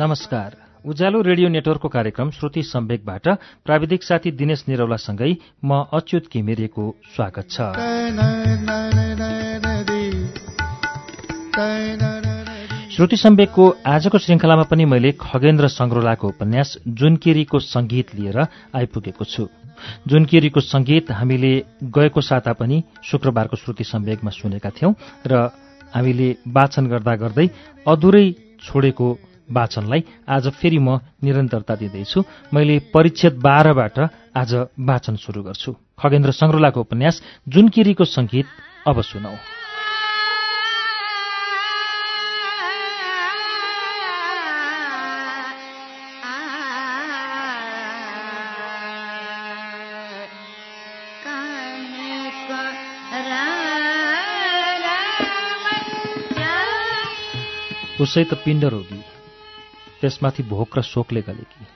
नमस्कार। उज्यालो रेडियो नेटवर्कको कार्यक्रम श्रुति सम्वेकबाट प्राविधिक साथी दिनेश निरौलासँगै म अच्युत घिमिरेको स्वागत छ। श्रुति सम्वेकको आजको श्रृङ्खलामा पनि मैले खगेन्द्र सङ्ग्रोलाको उपन्यास जुनकिरीको संगीत लिएर आइपुगेको छु। जुनकिरीको संगीत हामीले गएको साता पनि शुक्रबारको श्रुति सम्वेकमा सुनेका थियौं र हामीले वाचन गर्दा गर्दै अधुरै छोडेको वाचनलाई आज फेरि म निरन्तरता दिँदैछु। मैले परिच्छेद बाह्रबाट आज वाचन सुरु गर्छु। खगेन्द्र सङ्ग्रोलाको उपन्यास जुनकिरीको संगीत अब सुनौ। उसै त पिण्ड रोगी। त्यसमाथि भोक र शोकले गलेकी।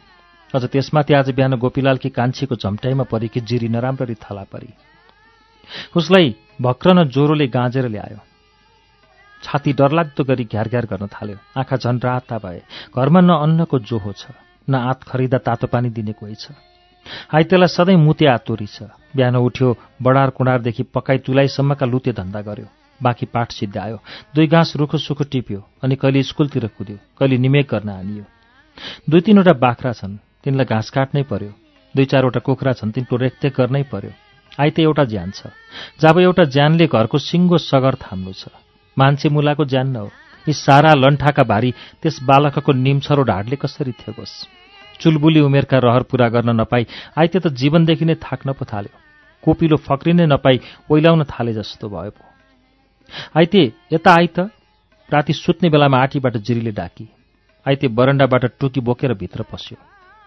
अझ त्यसमाथि आज बिहान गोपीलालकी कान्छीको झम्ट्याइमा परेकी जिरी नराम्ररी थला परी। उसलाई भक्रन ज्वरोले गाँजेर ल्यायो। छाती डरलाग्दो गरी घ्यार घ्यार गर्न थाल्यो। आँखा झन् राता भए। घरमा न अन्नको जोहो छ न आत खरिदा तातो पानी दिने कोही छ। आइतेलाई सधैँ मुते आतोरी छ। बिहान उठ्यो बडार कुँडारदेखि पकाई तुलाइसम्मका लुते धन्दा गर्यो। बाँकी पाठ सिद्ध्यायो दुई घाँस रुखो सुखो टिप्यो अनि कहिले स्कुलतिर कुद्यो कहिले निमेक गर्न हानियो। दुई तिनवटा बाख्रा छन् तिनलाई घाँस काट्नै पर्यो। दुई चारवटा कुखुरा छन् तिनको रेखदेख गर्नै पर्यो। आइते एउटा ज्यान छ। जब एउटा ज्यानले घरको सिङ्गो सगर थाम्नु छ। मान्छे मुलाको ज्यान न हो। यी सारा लन्ठाका भारी त्यस बालकको निम्छरो ढाडले कसरी थेगोस्? चुलबुली उमेरका रहर पूरा गर्न नपाई आइते त जीवनदेखि नै थाक्न पो थाल्यो। कोपिलो फक्रिनै नपाई ओइलाउन थाले जस्तो भयो आइते यता आइ त। राति सुत्ने बेलामा आँटीबाट जिरीले डाकी। आइते बरन्डाबाट टुकी बोकेर भित्र पस्यो।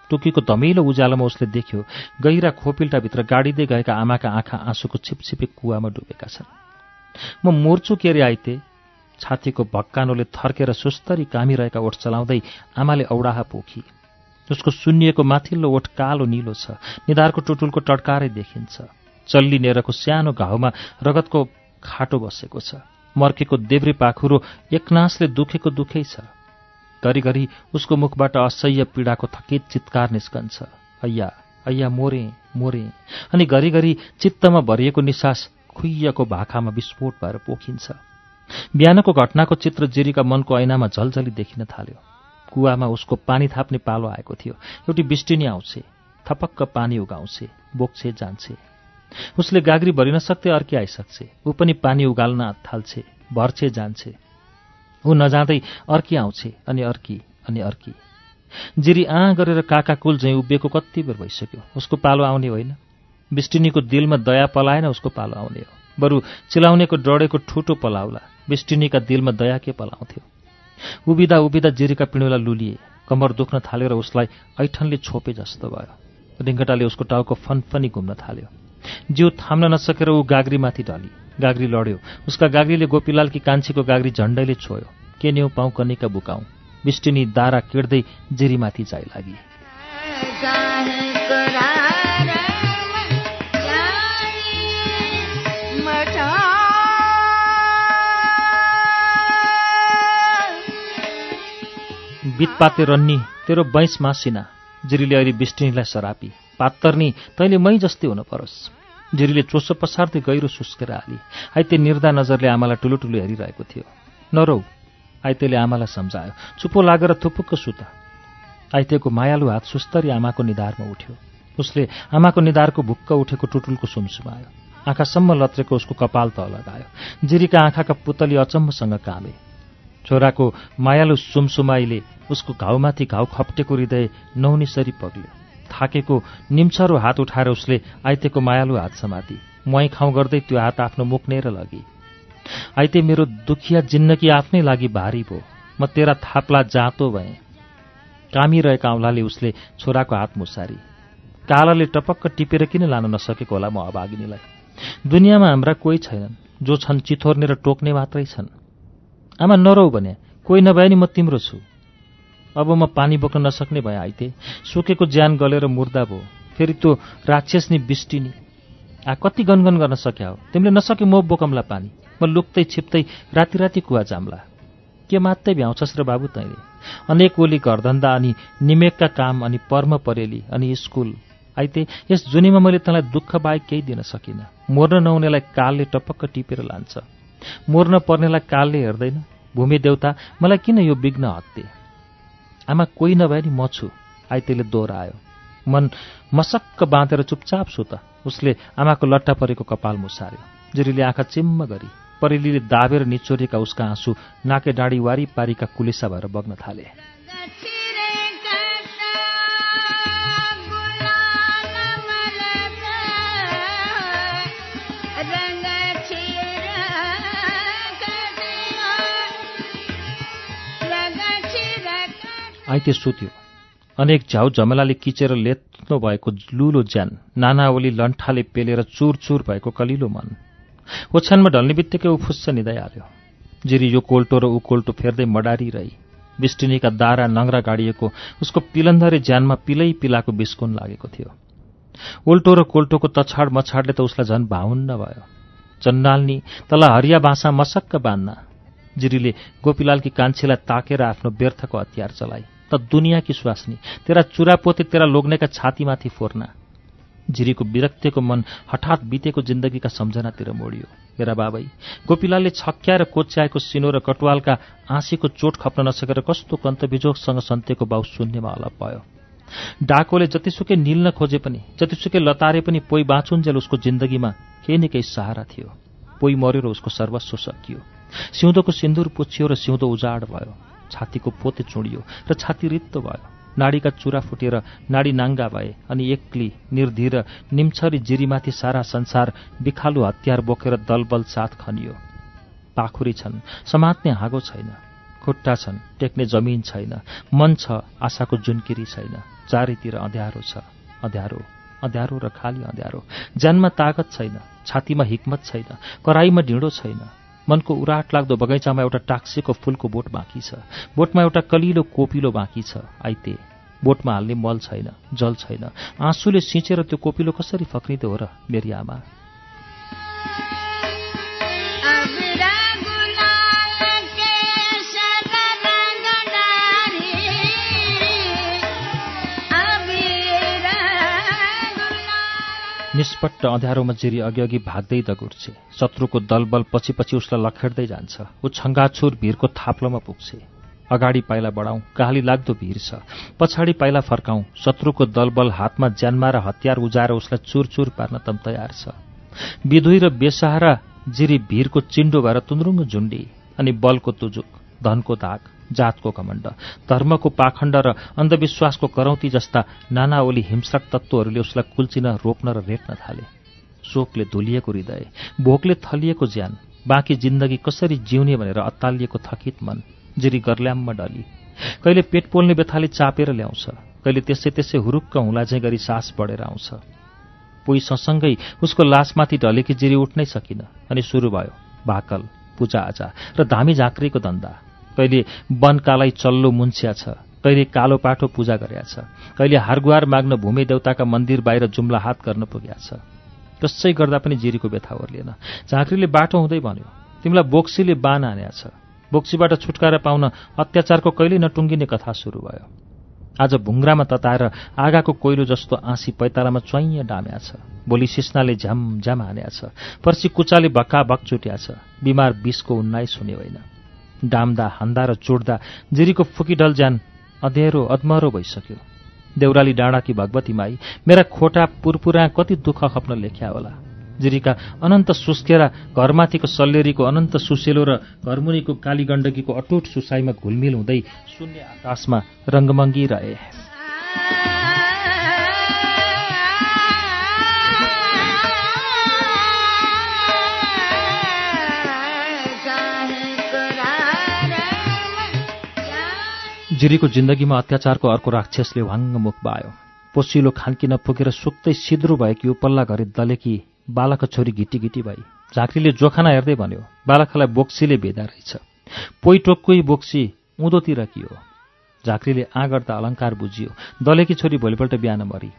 टुकीको धमिलो उज्यालोमा उसले देख्यो गहिरा खोपिल्टाभित्र गाडिँदै गएका आमाका आँखा आँसुको छिपछिपे कुवामा डुबेका छन्। म मोर्छु के अरे आइते छातीको भक्कानोले थर्केर सुस्तरी कामिरहेका ओठ चलाउँदै आमाले औडाहा पोखी। उसको सुन्निएको माथिल्लो ओठ कालो निलो छ निधारको टुटुलको टड्कारै देखिन्छ। चल्ली नेरको सानो घाउमा रगतको खाटो बसेको छ। मर्केको देब्रे पाखुरो एकनासले दुखेको दुखै छ। घरिघरि उसको मुखबाट असह्य पीडाको थकित चित्कार निस्कन्छ। अय्या अय्या मोरे मोरे। अनि घरिघरि चित्तमा भरिएको निसास खुइएको भाखामा विस्फोट भएर पोखिन्छ। बिहानको घटनाको चित्र जिरीका मनको ऐनामा झलझली देखिन थाल्यो। कुवामा उसको पानी थाप्ने पालो आएको थियो। एउटी बिस्टिनी आउँछे। थपक्क पानी उगाउँछे बोक्छे जान्छे। उसले गाग्री भरिन सक्दै अर्की आइसक्छे। ऊ पनि पानी उगाल्न थाल्छे भर्छे जान्छे। ऊ नजाँदै अर्की आउँछे अनि अर्की अनि अर्की। जिरी आँ गरेर काका कुल झैँ उभिएको कति बेर भइसक्यो। उसको पालो आउने होइन। बिस्टिनीको दिलमा दया पलाएन उसको पालो आउने हो। बरु चिलाउनेको डढेको ठुटो पलाउला। बिस्टिनीका दिलमा दया के पलाउँथ्यो? उभिँदा उभिँदा जिरीका पिँडुला लुलिए। कम्मर दुख्न थाल्यो र उसलाई ऐठनले छोपे जस्तो भयो। रिङ्गटाले उसको टाउको फनफनी घुम्न थाल्यो। जिउ थाम्न नसकेर ऊ गाग्रीमाथि ढली गाग्री लड्यो। उसका गाग्रीले गोपीलालकी कान्छीको गाग्री झण्डैले छोयो। के न्यौ पाउ कनिका बुकाउँ बिष्टिनी दारा किड्दै जिरीमाथि जाइ लागि। बितपाते रन्नी तेरो बैंस मासिना जिरीले अहिले बिष्टिनीलाई सरापी। पात्तर्नी तैँले मै जस्तै हुन परोस्। जिरीले चोसो पसार्दै गहिरो सुस्केर हाली। आइते निर्दा नजरले आमालाई ठुलो ठुलो हेरिरहेको थियो। नरौ आइतेले आमालाई सम्झायो चुपो लागेर थुपुक्क सुता। आइतेको मायालु हात सुस्तरी आमाको निधारमा उठ्यो। उसले आमाको निधारको भुक्क उठेको टुटुलको सुमसुमायो आँखासम्म लत्रेको उसको कपाल त लगायो। जिरीका आँखाका पुतली अचम्मसँग कामे। छोराको मायालु सुमसुमाईले उसको घाउमाथि घाउ खप्टेको हृदय नौनीसरी पग्ल्यो। थाकेको निम्छरो हात उठाएर उसले आइतेको मायालु हात समाति मुहाई खाउँ गर्दै त्यो हात आफ्नो मुक्नेर लगी। आइते मेरो दुखिया जिन्नकी आफ्नै लागि भारी भो म तेरा थाप्ला जाँतो भएँ कामिरहेका औँलाले उसले छोराको हात मुसारी। कालाले टपक्क टिपेर किन लान नसकेको होला म अभागिनीलाई। दुनियाँमा हाम्रा कोही छैनन् जो छन् चिथोर्ने र टोक्ने मात्रै छन्। आमा नरौ भने कोही नभए नि म तिम्रो छु। अब म पानी बोक्न नसक्ने भए आइते। सुकेको ज्यान गलेर मुर्दा भयो फेरि त्यो राक्षसनी बिष्टिनी। आ कति गनगन गर्न सक्या हो? तिमीले नसके म बोकमला पानी। म लुक्दै छिप्दै राति राति कुवा जाम्ला। के मात्रै भ्याउँछस् र बाबु तैँले? अनेक ओली घरधन्दा अनि निमेकका काम अनि पर्म परेली अनि स्कुल। आइते यस जुनीमा मैले तँलाई दुःख बाहेक केही दिन सकिनँ। मोर्न नहुनेलाई कालले टपक्क टिपेर लान्छ। मोर्न पर्नेलाई कालले हेर्दैन। भूमि देउता मलाई किन यो विघ्न हत्ते आमा कोही नभए नि म छु। आइतेले दोहोऱ्यायो। मन मसक्क बाँधेर चुपचाप सुत उसले आमाको लट्टा परेको कपाल मुसार्यो। जुरीले आँखा चिम्म गरी परेलीले दाबेर निचोरेका उसका आँसु नाके डाँडी वारी पारीका कुलेसा भएर बग्न थाले। आइते सुत्यो अनेक झ्याउ झमेलाले किचेर लेत्नो भएको लुलो ज्यान नानावली लन्ठाले पेलेर चुर चुर भएको कलिलो मन। ओछ्यानमा ढल्ने बित्तिकै ऊ फुस्स निदाइहाल्यो जिरी यो कोल्टो र ऊ कोल्टो फेर्दै मडारी रही बिस्टिनीका दारा नङ्ग्रा गाडिएको उसको पिलन्धरे ज्यानमा पिलै पिलाको बिस्कुन लागेको थियो। उल्टो र कोल्टोको तछाड मछाडले त उसलाई झन् भाउन्न भयो। चन्नाल्नी तल हरिया बाँसा मसक्क बाँध्न। जिरीले गोपीलालकी कान्छीलाई ताकेर आफ्नो व्यर्थको हतियार चलाए। त दुनियाँ कि स्वास्नी तेरा चुरापोते तेरा लोग्नेका छातीमाथि फोर्ना। झिरीको विरक्तिको मन हठात बितेको जिन्दगीका सम्झनातिर मोडियो। मेरा बाबै गोपीलालले छक्क्याएर कोच्याएको सिनो र कटुवालका आँसीको चोट खप्न नसकेर कस्तो कन्तबिजोगसँग सन्तेको बाउ शून्यमा अलप भयो। डाकोले जतिसुकै निल्न खोजे पनि जतिसुकै लतारे पनि पोइ बाँचुन्जेल उसको जिन्दगीमा केही न केही सहारा थियो। पोइ मर्यो र उसको सर्वस्व सकियो। सिउँदोको सिन्दुर पुछियो र सिउँदो उजाड भयो। छातीको पोते चुडियो र छाती रित्तो भयो। नाडीका चुरा फुटेर नाडी नाङ्गा भए अनि एक्ली निर्धीर निम्छरी जिरीमाथि सारा संसार बिखालु हतियार बोकेर दलबल साथ खनियो। पाखुरी छन् समात्ने हाँगो छैन खुट्टा छन् टेक्ने जमिन छैन मन छ आशाको जुनकिरी छैन चारैतिर अँध्यारो छ अँध्यारो अँध्यारो र खाली अँध्यारो। ज्यानमा तागत छैन छातीमा हिक्मत छैन कराईमा ढिँडो छैन। मनको उराट लाग्दो बगैँचामा एउटा टाक्सीको फूलको बोट बाँकी छ। बोटमा एउटा कलिलो कोपिलो बाँकी छ आइते। बोटमा हाल्ने मल छैन जल छैन। आँसुले सिँचेर त्यो कोपिलो कसरी फक्रिँदो हो र मेरी आमा? निष्पट्ट अँध्यारोमा जिरी अघि भाग्दै दगुर्छे शत्रुको दलबल पछि पछि उसलाई लखेड्दै जान्छ। ऊ छङ्गाछुर भिरको थाप्लोमा पुग्छे। अगाडि पाइला बढाउँ काली लाग्दो भिर छ। पछाडि पाइला फर्काउँ शत्रुको दलबल हातमा ज्यानमा र हतियार उजाएर उसलाई चुरचुर पार्न तम तयार छ। विधुई र बेसहारा जिरी भिरको चिन्डो भएर तुन्द्रुङ्ग झुन्डी अनि बलको तुजुक धनको दाग। जातको घमण्ड धर्मको पाखण्ड र अन्धविश्वासको करौती जस्ता नाना ओली हिंस्रक तत्त्वहरूले उसलाई कुल्चिन रोप्न र रेट्न थाले। शोकले धुलिएको हृदय भोकले थलिएको ज्यान बाँकी जिन्दगी कसरी जिउने भनेर अत्तालिएको थकित मन जिरी गर्ल्याममा डली। कहिले पेट पोल्ने बेथाले चापेर ल्याउँछ कहिले त्यसै त्यसै हुरुक्क हुलाझै गरी सास बढेर आउँछ। पोइ सँगसँगै उसको लासमाथि ढलेकी जिरी उठ्नै सकिन अनि सुरु भयो भाकल पूजाआजा र धामी झाँक्रीको धन्दा। कहिले वनकालाई चल्लो मुन्स्या छ कहिले कालो पाठो पूजा गरेका छ कहिले हारगुहार माग्न भूमि देवताका मन्दिर बाहिर जुम्ला हात गर्न पुगेका छ। कसै गर्दा पनि जिरीको व्यथा ओर्लिएन। झाँक्रीले बाटो हुँदै भन्यो तिमीलाई बोक्सीले बान हान्या छ। बोक्सीबाट छुटकारा पाउन अत्याचारको कहिल्यै नटुङ्गिने कथा सुरु भयो। आज भुङ्रामा तताएर आगाको कोइलो जस्तो आँसी पैतालामा च्वाइँ डाम्या छ। भोलि सिस्नाले झ्याम झ्याम हान्या छ। पर्सि कुचाले भक्का भक चुट्या छ। बिमार बिसको उन्नाइस हुने होइन। डाम्दा हान्दा र चोड्दा जिरीको फुकीडल ज्यान अँधेरो अधमरो भइसक्यो। देउराली डाँडाकी भगवती माई मेरा खोटा पुरपुरा कति दुःख खप्न लेख्या होला। जिरीका अनन्त सुस्केरा घरमाथिको सल्लेरीको अनन्त सुसेलो र घरमुनिको कालीगण्डकीको अटुट सुसाईमा घुलमिल हुँदै शून्य आकाशमा रङ्गमङ्गी रहे। जिरीको जिन्दगीमा अत्याचारको अर्को राक्षसले वाङ्ग मुख बायो। पोसिलो खान्की नपुगेर सुक्तै सिद्रो भएकी उपल्ला घरि दलेकी बालक छोरी घिटी घिटी भई। झाँक्रीले जोखाना हेर्दै भन्यो बालकलाई बोक्सीले भेदा रहेछ। पोइ बोक्सी उँधोतिर कियो झाँक्रीले आ गर्दा अलङ्कार बुझियो दलेकी छोरी भोलिपल्ट बिहान मरी।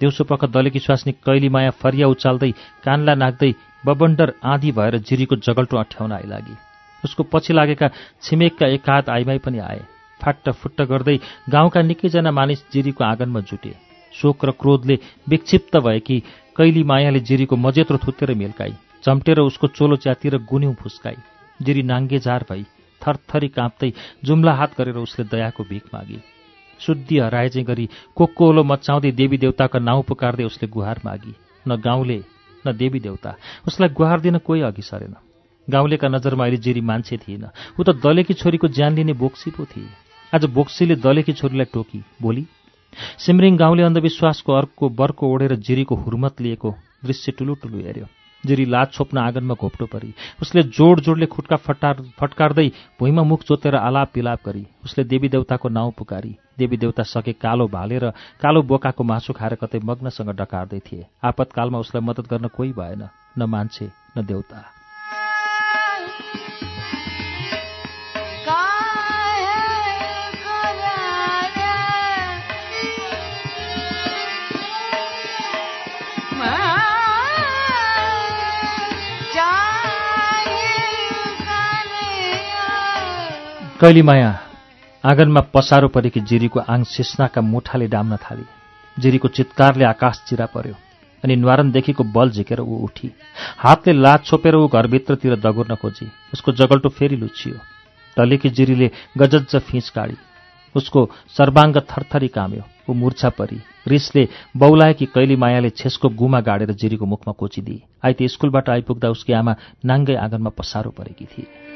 दिउँसो पख दलेकी स्वास्नी कैली माया फरिया उचाल्दै कानला नाग्दै बबन्डर आँधी भएर जिरीको जगल्टो अठ्याउन आइलागी। उसको पछि लागेका छिमेकका एकाध आइमाई पनि आए। फाट्ट फुट्ट गर्दै गाउँका निकैजना मानिस जिरीको आँगनमा जुटे। शोक र क्रोधले विक्षिप्त भएकी कैली मायाले जिरीको मजेत्रो थुतेर मिल्काई चम्टेर उसको चोलो च्यातिर गुन्यौँ फुस्काई। जिरी नाङ्गे झार भई थरथरी काँप्दै जुम्ला हात गरेर उसले दयाको भिख मागी। शुद्धि हराए चाहिँ गरी कोक्कोलो मचाउँदै देवी देवताको नाउँ पुकार्दै उसले गुहार मागी। न गाउँले न देवी देवता उसलाई गुहार दिन कोही अघि सरेन। गाउँलेका नजरमा अहिले जिरी मान्छे थिएन। ऊ त दलेकी छोरीको ज्यान लिने बोक्सी पो थिए। आज बोक्सीले दलेकी छोरीलाई टोकी। बोली सिमरिङ गाउँले अन्धविश्वासको अर्को बर्को ओढेर जिरीको हुर्मत लिएको दृश्य टुलु टुलु हेऱ्यो। जिरी लाज छोप्न आँगनमा घोप्टो परी। उसले जोड जोडले खुट्का फटार फटकार्दै भुइँमा मुख जोतेर आलाप पिलाप गरी। उसले देवी देवताको नाउँ पुकारी। देवी देवता सके कालो भालेर कालो बोकाको मासु खाएर कतै मग्नसँग डकार्दै थिए। आपतकालमा उसलाई मद्दत गर्न कोही भएन। न मान्छे न देउता कैली माया आँगनमा पसारो परेकी जिरीको आङ सिस्नाका मुठाले डाम्न थाली। जिरीको चित्कारले आकाश चिरा पर्यो अनि न्वारनदेखिको बल झिकेर ऊ उठी। हातले लात छोपेर ऊ घरभित्रतिर दगुर्न खोजी उसको जगल्टो फेरि लुचियो। टलेकी जिरीले गजज्ज फिँच काडी उसको सर्वाङ्ग थरथरी काम्यो ऊ मूर्छा परी। रिसले बौलाएकी कैली मायाले छेसको गुमा गाडेर जिरीको मुखमा कोचिदिए। आइते स्कुलबाट आइपुग्दा उसकी आमा नाङ्गै आँगनमा पसारो परेकी थिए।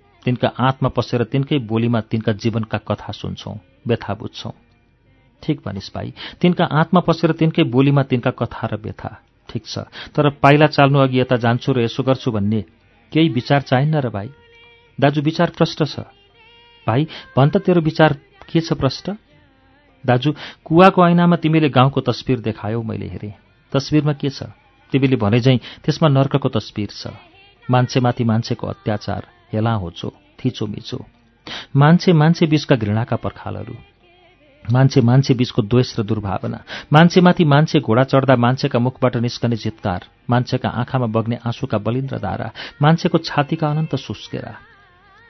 तिनका आँतमा पसेर तिनकै बोलीमा तिनका जीवनका कथा सुन्छौँ व्यथा बुझ्छौँ। ठिक भनिस् भाइ तिनका आँतमा पसेर तिनकै बोलीमा तिनका कथा र व्यथा। ठिक छ तर पाइला चाल्नु अघि यता जान्छु र यसो गर्छु भन्ने केही विचार चाहिन्न र भाइ? दाजु विचार प्रष्ट छ। भाइ भन् त तेरो विचार के छ प्रष्ट? दाजु कुवाको ऐनामा तिमीले गाउँको तस्विर देखायौ मैले हेरेँ। तस्विरमा के छ? तिमीले भने झैँ त्यसमा नर्कको तस्विर छ। मान्छेमाथि मान्छेको अत्याचार। हेला होचो थिचो मिचो। मान्छे मान्छे बीचका घृणाका पर्खालहरू। मान्छे मान्छे बीचको द्वेष र दुर्भावना। मान्छेमाथि मान्छे घोडा चढ्दा मान्छेका मुखबाट निस्कने चित्कार मान्छेका आँखामा बग्ने आँसुका बलिन्द्र धारा। मान्छेको छातीका अनन्त सुस्केरा।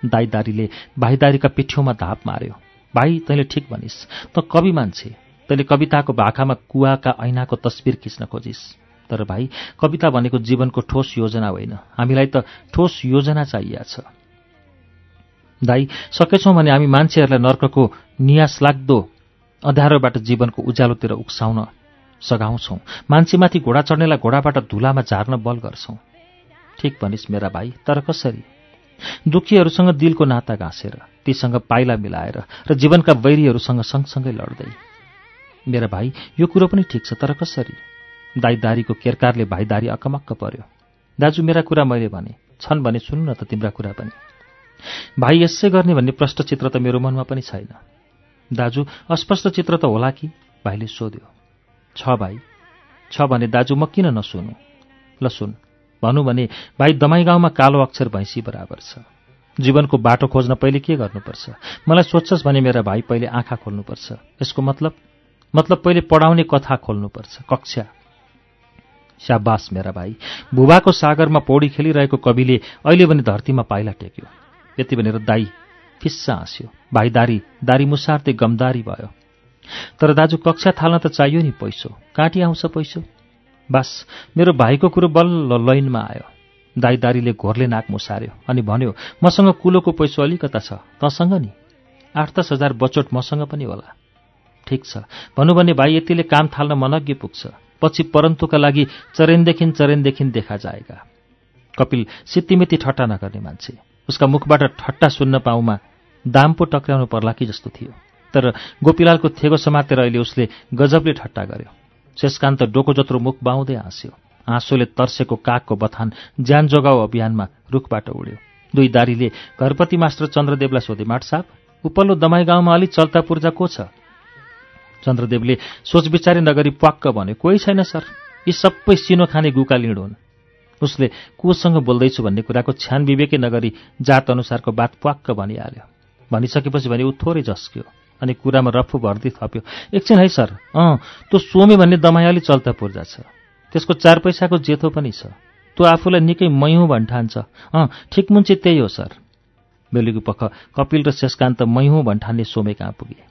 दाईदारीले भाइदारीका पिठ्यौमा धाप मार्यो। भाइ तैँले ठिक भनिस्। त कवि मान्छे। तैँले कविताको भाकामा कुवाका ऐनाको तस्विर खिच्न खोजिस्। तर भाइ कविता भनेको जीवनको ठोस योजना होइन। हामीलाई त ठोस योजना चाहिएको छ। दाई सकेछौँ भने हामी मान्छेहरूलाई नर्कको नियास लाग्दो अँध्यारोबाट जीवनको उज्यालोतिर उक्साउन सघाउँछौँ। मान्छेमाथि घोडा चढ्नेलाई घोडाबाट धुलामा झार्न बल गर्छौँ। ठिक भनिस् मेरा भाइ तर कसरी? दुखीहरूसँग दिलको नाता गाँसेर तीसँग पाइला मिलाएर र जीवनका वैरीहरूसँग सँगसँगै लड्दै। मेरा भाइ यो कुरो पनि ठिक छ तर कसरी? दाईदारीको केरकारले भाइदारी अकमक्क पर्यो। दाजु मेरा कुरा मैले भने। छन् भने सुन्नु त तिम्रा कुरा पनि। भाइ यसै गर्ने भन्ने प्रष्ट चित्र त मेरो मनमा पनि छैन। दाजु अस्पष्ट चित्र त होला कि? भाइले सोध्यो। छ भाइ। छ भने दाजु म किन नसुनु? ल सुन। भनौँ भने भाइ दमाई गाउँमा कालो अक्षर भैँसी बराबर छ। जीवनको बाटो खोज्न पहिले के गर्नुपर्छ? मलाई सोध्छस् भने मेरा भाइ पहिले आँखा खोल्नुपर्छ। यसको मतलब? मतलब पहिले पढाउने कथा खोल्नुपर्छ कक्षा। स्याबास मेरा भाइ। भुवाको सागरमा पौडी खेलिरहेको कविले अहिले पनि धरतीमा पाइला टेक्यो। यति भनेर दाई फिस्सा हाँस्यो। भाइ दारी दारी मुसार्दै गमदारी भयो। तर दाजु कक्षा थाल्न त चाहियो नि पैसो। काँटी आउँछ पैसो। बास मेरो भाइको कुरो बल्ल लैनमा आयो। दाईदारीले घोरले नाक मुसार्यो अनि भन्यो मसँग कुलोको पैसो अलिकता छ। तँसँग नि? आठ दस हजार बचोट मसँग पनि होला। ठिक छ। भनौँ भने भाइ यतिले काम थाल्न मनज्ञ पुग्छ। पछि परन्तुका लागि चरेनदेखि चरेनदेखि देखा जाएगा। कपिल सित्तिमिति ठट्टा नगर्ने मान्छे। उसका मुखबाट ठट्टा सुन्न पाउमा दाम पो टक्राउनु पर्ला कि जस्तो थियो। तर गोपीलालको थेगो समातेर अहिले उसले गजबले ठट्टा गर्यो। शेषकान्त डोको जत्रो मुख बाउँदै हाँस्यो। आँसुले तर्सेको कागको बथान ज्यान जोगाउ अभियानमा रुखबाट उड्यो। दुई दारीले घरपति मास्टर चन्द्रदेवलाई सोधे माटसाप उपल्लो दमाई गाउँमा अलि चल्ता पूर्जा को छ? चन्द्रदेवले सोच विचारै नगरी प्वाक्क भन्यो कोही छैन सर। यी सबै सिनो खाने गुका लिड हुन्। उसले कोसँग बोल्दैछु भन्ने कुराको छ्यान विवेकै नगरी जात अनुसारको बात प्वाक्क भनिहाल्यो। भनिसकेपछि भने ऊ थोरै झस्क्यो अनि कुरामा रफु भर्दी थप्यो। एकछिन है सर। अँ त्यो सोमे भन्ने दमाई अलि चल्ता पूर्जा छ। त्यसको चार पैसाको जेथो पनि छ। त्यो आफूलाई निकै मैहुँ भन्ठान्छ। अँ ठिक मुन्चे त्यही हो सर। बेलुकी पख कपिल र शेषकान्त मैहुँ भन्ठान्ने सोमे कहाँ पुगे?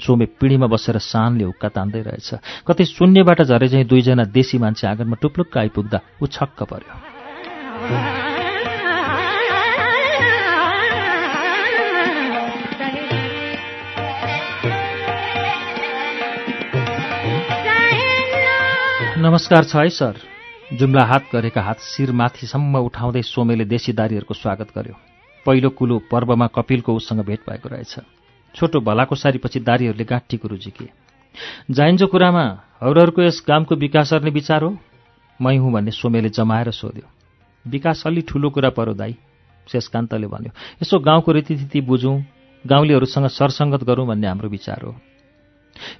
सोमे पिँढीमा बसेर सानले हुक्का तान्दै रहेछ। कतै शून्यबाट झरे चाहिँ दुईजना देशी मान्छे आँगनमा टुप्लुक्क आइपुग्दा ऊ छक्क पर्यो। नमस्कार छ है सर। जुम्ला हात गरेका हात शिर माथिसम्म उठाउँदै सोमेले देशी दारीहरूको स्वागत गर्यो। पहिलो कुलो पर्वमा कपिलको उसँग भेट भएको रहेछ। छोटो भलाको सारीपछि दारीहरूले गाँठीको रुजिके जाइन्जो कुरामा हौरहरूको यस गामको विकास गर्ने विचार हो? मै हुँ भन्ने सोमेले जमाएर सोध्यो। विकास अलि ठुलो कुरा परो दाई शेषकान्तले भन्यो। यसो गाउँको रीतिथिति बुझौँ गाउँलेहरूसँग सरसङ्गत गरौँ भन्ने हाम्रो विचार हो।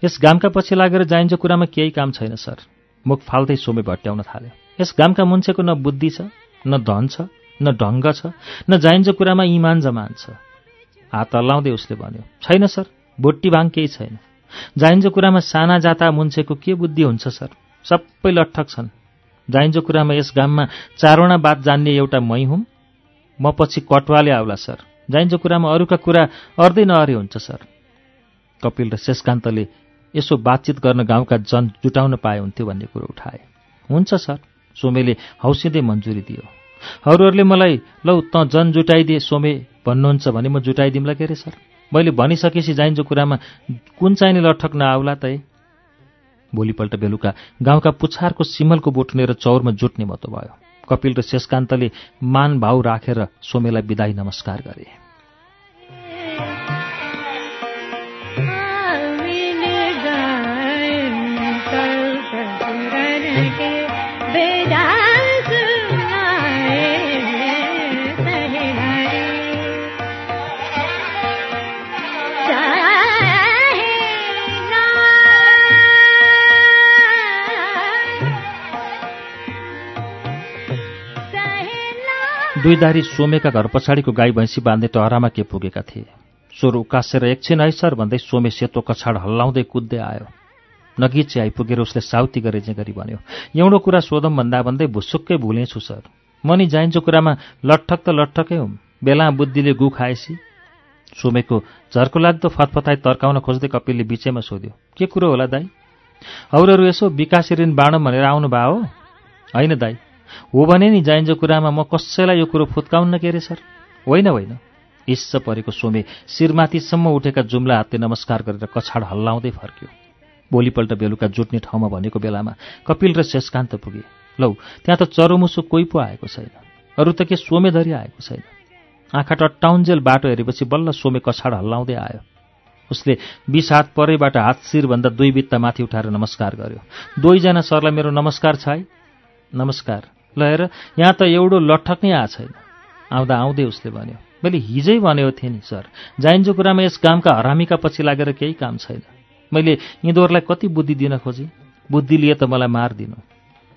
यस गामका पछि लागेर जाइन्जो कुरामा केही काम छैन सर। मुख फाल्दै सोमे भट्ट्याउन थाल्यो। यस गामका मान्छेको न बुद्धि छ न धन छ न ढङ्ग छ न जाइन्छ कुरामा इमान जमान छ। हात हल्लाउँदै उसले भन्यो छैन सर भोट्टी भाङ केही छैन। जाइन्छ कुरामा साना जाता मुन्छेको के बुद्धि हुन्छ सर? सबै लट्ठक छन्। जाइन्छ कुरामा यस गाममा चारवटा बात जान्ने एउटा मै हुँ। म पछि कटुवाले आउला सर। जाइन्छ कुरामा अरूका कुरा अर्दै नअरे हुन्छ सर कपिल र शेषकान्तले यसो बातचित गर्न गाउँका जन जुटाउन पाए हुन्थ्यो भन्ने कुरो उठाए। हुन्छ सर। सोमेले हौसिँदै मन्जुरी दियो। अरूहरूले मलाई लौ त जन जुटाइदिए सोमे भन्नुहुन्छ भने म जुटाइदिउँला के अरे सर? मैले भनिसकेपछि जाइन्छ कुरामा कुन चाहिने लठक नआउला त? भोलिपल्ट बेलुका गाउँका पुछारको सिमलको बोटुनेर चौरमा जुट्ने मतो भयो। कपिल र शेषकान्तले मान भाउ राखेर सोमेलाई विदाई नमस्कार गरे। दुईधारी सोमेका घर पछाडिको गाई भैँसी बाँध्ने टहरामा के पुगेका थिए? स्वर उकासेर एकछिन है सर भन्दै सोमे सेतो कछाड हल्लाउँदै कुद्दै आयो। नगिचे आइपुगेर उसले साउती गरेजे गरी भन्यो एउटो कुरा सोधौँ भन्दा भन्दै भुसुक्कै भुलेछु सर। म नि जाइन्छु कुरामा लट्ठक त लट्ठकै हुँ। बेला बुद्धिले गु खाएसी? सोमेको झर्को लाग्दो फतफताई तर्काउन खोज्दै कपिलले बिचैमा सोध्यो के कुरो होला दाई? अरूहरू यसो विकासे ऋण बाँडौँ भनेर आउनु भयो हो होइन दाई। हो भने नि जाइन्छ कुरामा म कसैलाई यो कुरो फुत्काउन्न के अरे सर? होइन होइन। इस्स परेको सोमे शिरमाथिसम्म उठेका जुम्ला हातले नमस्कार गरेर कछाड हल्लाउँदै फर्क्यो। भोलिपल्ट बेलुका जुट्ने ठाउँमा भनेको बेलामा कपिल र शेषकान्त पुगे। लौ त्यहाँ त चरोमुसो कोही पो आएको छैन। अरू त के सोमेधरी आएको छैन। आँखा टट्टाउन्जेल बाटो हेरेपछि बल्ल सोमे कछाड हल्लाउँदै आयो। उसले बिस हात परैबाट हात शिरभन्दा दुई बित्ता माथि उठाएर नमस्कार गर्यो। दुईजना सरलाई मेरो नमस्कार छ है नमस्कार। ल हेर यहाँ त एउटो लट्ठक नै आएको छैन आउँदा आउँदै उसले भन्यो मैले हिजै भनेको थिएँ नि सर। जाइन्जो कुरामा यस गामका हरामीका पछि लागेर केही काम छैन। मैले यिनीहरूलाई कति बुद्धि दिन खोजेँ? बुद्धि लिए त मलाई मारिदिनु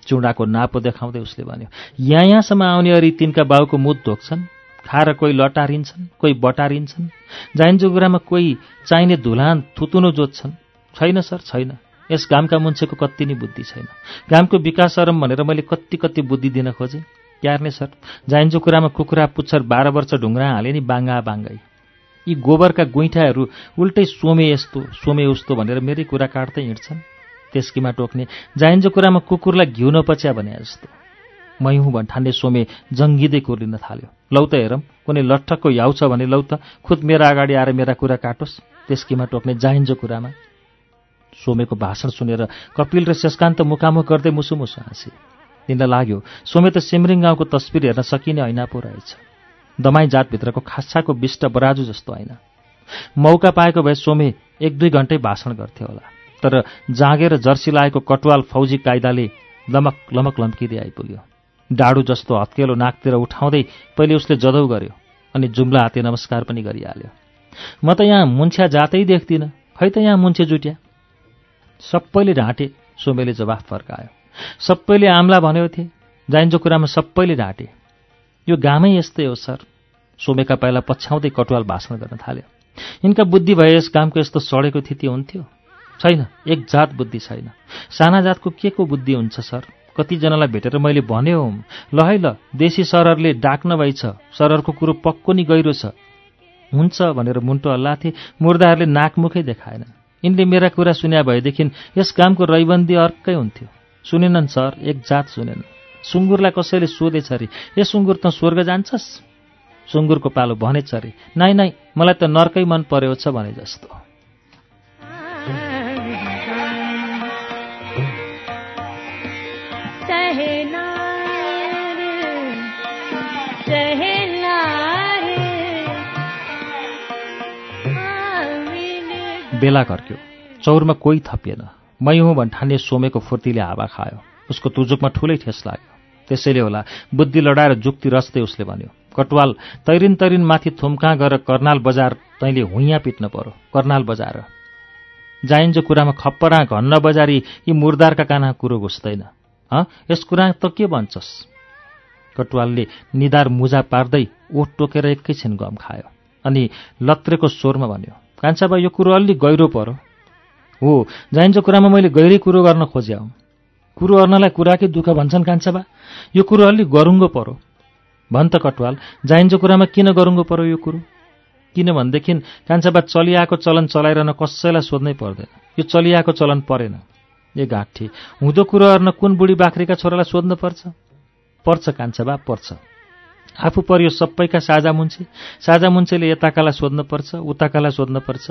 चुडाको नापो देखाउँदै उसले भन्यो यहाँ यहाँसम्म आउने अरी तिनका बाउको मुद धोक्छन्? खाएर कोही लटारिन्छन्? कोही बटारिन्छन्? जाइन्जो कुरामा कोही चाहिने धुलान थुतुनो जोत्छन्? छैन सर छैन। यस गामका मान्छेको कति नै बुद्धि छैन। गामको विकास अरम भनेर मैले कति कति बुद्धि दिन खोजेँ। क्यार्ने सर जाइन्जो कुरामा कुखुरा पुच्छर बाह्र वर्ष ढुङ्ग्रा हाले नि बाङ्गा बाङ्गाई यी गोबरका गुइठाहरू उल्टै सोमे यस्तो सोमे उस्तो भनेर मेरै कुरा काट्दै हिँड्छन्। त्यसकीमा टोक्ने जाइन्जो कुरामा कुकुरलाई घिउ नपच्या भने जस्तो। मै हुँ भन्ठान्ने सोमे जङ्गिँदै कुर्लिन थाल्यो। लौ त हेरौँ कुनै लट्ठकको याउ छ भने लौ त खुद मेरा अगाडि आएर मेरा कुरा काटोस्। त्यसकीमा टोक्ने जाइन्जो कुरामा। सोमेको भाषण सुनेर कपिल र शेषकान्त मुखामुख गर्दै मुसु मुसु हाँसे। तिनलाई लाग्यो सोमे त सिमरिङ गाउँको तस्विर हेर्न सकिने ऐना पो रहेछ। दमाई जातभित्रको खासाको विष्ट बराजु जस्तो होइन मौका पाएको भए सोमे एक दुई घन्टै भाषण गर्थ्यो होला तर जाँगेर जर्सी लागेको कटुवाल फौजी कायदाले लमक लमक लम्किँदै आइपुग्यो। डाडु जस्तो हत्केलो नाकतिर उठाउँदै पहिले उसले जदौ गर्यो अनि जुम्ला हाते नमस्कार पनि गरिहाल्यो। म त यहाँ मुन्छ्या जातै देख्दिनँ। खै त यहाँ मुन्छे जुट्या? सबैले ढाँटे सोमेले जवाफ फर्कायो। सबैले आम्ला भन्यो थिए जाइन्छ कुरामा सबैले ढाँटे। यो गामै यस्तै हो सर। सोमेका पाइला पछ्याउँदै कटुवाल भाषण गर्न थाल्यो। यिनका बुद्धि भए यस कामको यस्तो सडेको थिति हुन्थ्यो? छैन एक जात बुद्धि छैन। साना जातको के को बुद्धि हुन्छ सर? कतिजनालाई भेटेर मैले भन्यो ल है ल देशी सरहरूले डाक्न भइछ सरहरूको कुरो पक्को नि गहिरो छ। हुन्छ भनेर मुन्टो हल्लाथे मुर्दाहरूले नाकमुखै देखाएन। यिनले मेरा कुरा सुन्या भएदेखि यस कामको रैबन्दी अर्कै हुन्थ्यो। सुनेनन् सर एक जात सुनेन सुँगुरलाई कसैले सोधेछ अरे ए सुँगुर त स्वर्ग जान्छस्? सुँगुरको पालो भनेछ अरे नाइ नाइ मलाई त नर्कै मन पर्यो छ भने जस्तो। बेला कर्क्यो चौरमा कोही थपिएन। मै हुँ भन्ठान्ने सोमेको फुर्तीले हावा खायो। उसको तुजुकमा ठुलै ठेस लाग्यो। त्यसैले होला बुद्धि लडाएर जुक्ति रस्दै उसले भन्यो कटवाल तैरिन तैरिन माथि थुम्का गएर कर्नाल बजार तैँले हुइयाँ पिट्न पर्यो। कर्नाल बजार। जाइन्छ कुरामा खप्परा घन्न बजारी यी मुर्दारका काना कुरो घुस्दैन। हँ? यस कुरा त के भन्छस्? कटवालले निदार मुजा पार्दै ओठ टोकेर एकैछिन गम खायो। अनि लत्रेको स्वरमा भन्यो कान्छाबा यो कुरो अलि गहिरो पर्यो हो जाइन्छ कुरामा मैले गहिरै कुरो गर्न खोज्या हुँ कुरो अर्नलाई कुराकै दुःख भन्छन् कान्छाबा। यो कुरो अलि गरुङ्गो पर्यो भन् त कटवाल जाइन्छ कुरामा किन गरुङ्गो पर्यो यो कुरो? किनभनेदेखि कान्छाबा चलिआएको चलन चलाइरहन कसैलाई सोध्नै पर्दैन। यो चलिआएको चलन परेन। ए घाँठी हुँदो कुरो अर्न कुन बुढी बाख्रीका छोरालाई सोध्नु पर्छ? पर्छ कान्छाबा पर्छ। आफू पर्यो सबैका साझा मुन्छे साझा मुन्छेले यताकालाई सोध्नुपर्छ उताकालाई सोध्नुपर्छ।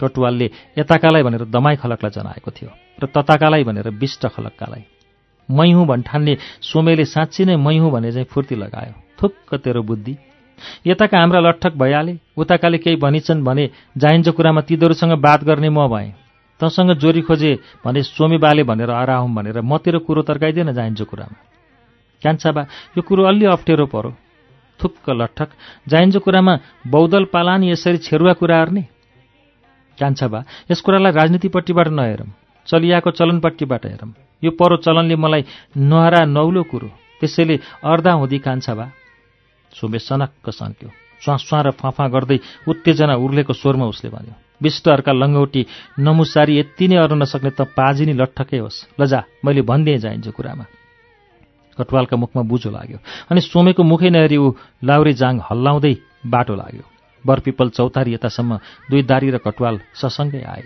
कटुवालले यताकालाई भनेर दमाई खलकलाई जनाएको थियो र तताकालाई भनेर विष्ट खलक्कालाई। मै हुँ सोमेले साँच्ची नै मै हुँ भने चाहिँ फुर्ती लगायो। थुक्क तेरो बुद्धि। यताका हाम्रा लट्ठक भइहाले उताकाले केही भनिन्छन् भने जाइन्छ कुरामा तिनीहरूसँग बात गर्ने म भएँ। तँसँग जोरी खोजे भने सोमी बाले भनेर अराहुँ भनेर म तेरो कुरो तर्काइदिएन जाइन्छ कुरामा। क्यान्साबा यो कुरो अलि अप्ठ्यारो परो। थुक्क लट्ठक जाइन्छ कुरामा बौद्धल पालान यसरी छेरुवा कुरा गर्ने कान्छाबा यस कुरालाई राजनीतिपट्टिबाट नहेरौँ। चलिआएको चलनपट्टिबाट हेरौँ। यो परो चलनले मलाई नहरा नौलो कुरो। त्यसैले अर्धा हुँदी कान्छाबा सुबे सनक्क सन्क्यो। स्वाँ र फाँफा गर्दै उत्तेजना उर्लेको स्वरमा उसले भन्यो विष्टहरूका लङ्गौटी नमुसारी यति नै अरू नसक्ने त पाजिनी लट्ठकै होस्। लजा मैले भनिदिएँ जाइन्छ कुरामा। कटवालका मुखमा बुझो लाग्यो अनि सोमेको मुखै नहेरी ऊ लाउरी जाङ हल्लाउँदै बाटो लाग्यो। बरपिपल चौतारी यतासम्म दुई दारी र कटवाल ससँगै आए।